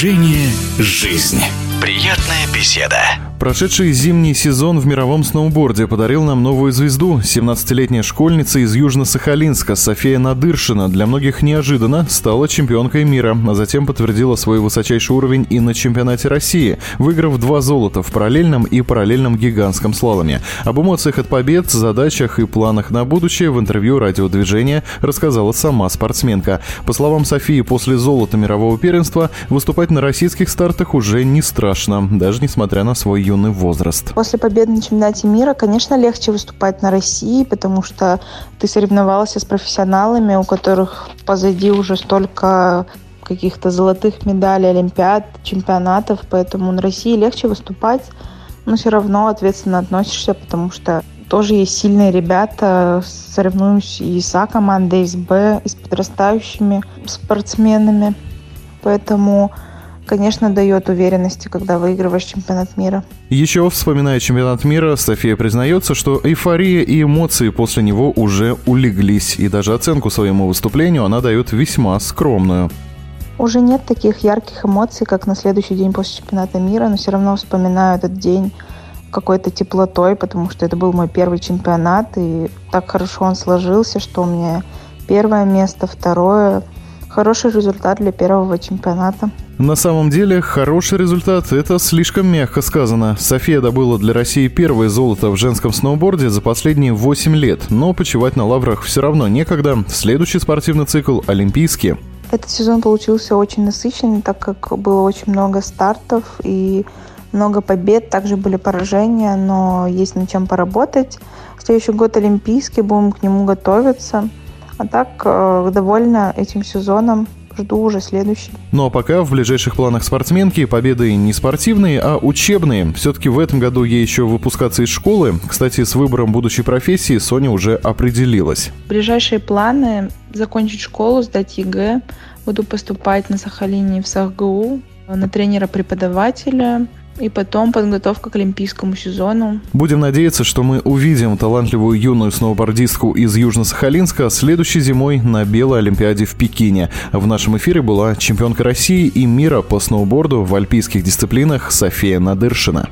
Движение «Жизнь». Приятная беседа. Прошедший зимний сезон в мировом сноуборде подарил нам новую звезду. 17-летняя школьница из Южно-Сахалинска София Надыршина для многих неожиданно стала чемпионкой мира, а затем подтвердила свой высочайший уровень и на чемпионате России, выиграв два золота в параллельном и параллельном гигантском слаломе. Об эмоциях от побед, задачах и планах на будущее в интервью радиодвижения рассказала сама спортсменка. По словам Софии, после золота мирового первенства выступать на российских стартах уже не страшно, даже несмотря на свой юный возраст. После победы на чемпионате мира, конечно, легче выступать на России, потому что ты соревновался с профессионалами, у которых позади уже столько каких-то золотых медалей, олимпиад, чемпионатов, поэтому на России легче выступать, но все равно ответственно относишься, потому что тоже есть сильные ребята, соревнуюсь и с А командой, и с Б, и с подрастающими спортсменами. Поэтому конечно, дает уверенности, когда выигрываешь чемпионат мира. Еще вспоминая чемпионат мира, София признается, что эйфория и эмоции после него уже улеглись, и даже оценку своему выступлению она дает весьма скромную. Уже нет таких ярких эмоций, как на следующий день после чемпионата мира, но все равно вспоминаю этот день какой-то теплотой, потому что это был мой первый чемпионат, и так хорошо он сложился, что у меня первое место, второе. Хороший результат для первого чемпионата. На самом деле, хороший результат – это слишком мягко сказано. София добыла для России первое золото в женском сноуборде за последние 8 лет, но почивать на лаврах все равно некогда. Следующий спортивный цикл – Олимпийский. Этот сезон получился очень насыщенный, так как было очень много стартов и много побед, также были поражения, но есть над чем поработать. Следующий год Олимпийский, будем к нему готовиться. А так, э, довольна этим сезоном жду уже следующий. Ну а пока в ближайших планах спортсменки победы не спортивные, а учебные. Все-таки в этом году ей еще выпускаться из школы. Кстати, с выбором будущей профессии Соня уже определилась. Ближайшие планы – закончить школу, сдать ЕГЭ. Буду поступать на Сахалине в СахГУ, на тренера-преподавателя – и потом подготовка к олимпийскому сезону. Будем надеяться, что мы увидим талантливую юную сноубордистку из Южно-Сахалинска следующей зимой на Белой Олимпиаде в Пекине. В нашем эфире была чемпионка России и мира по сноуборду в альпийских дисциплинах София Надыршина.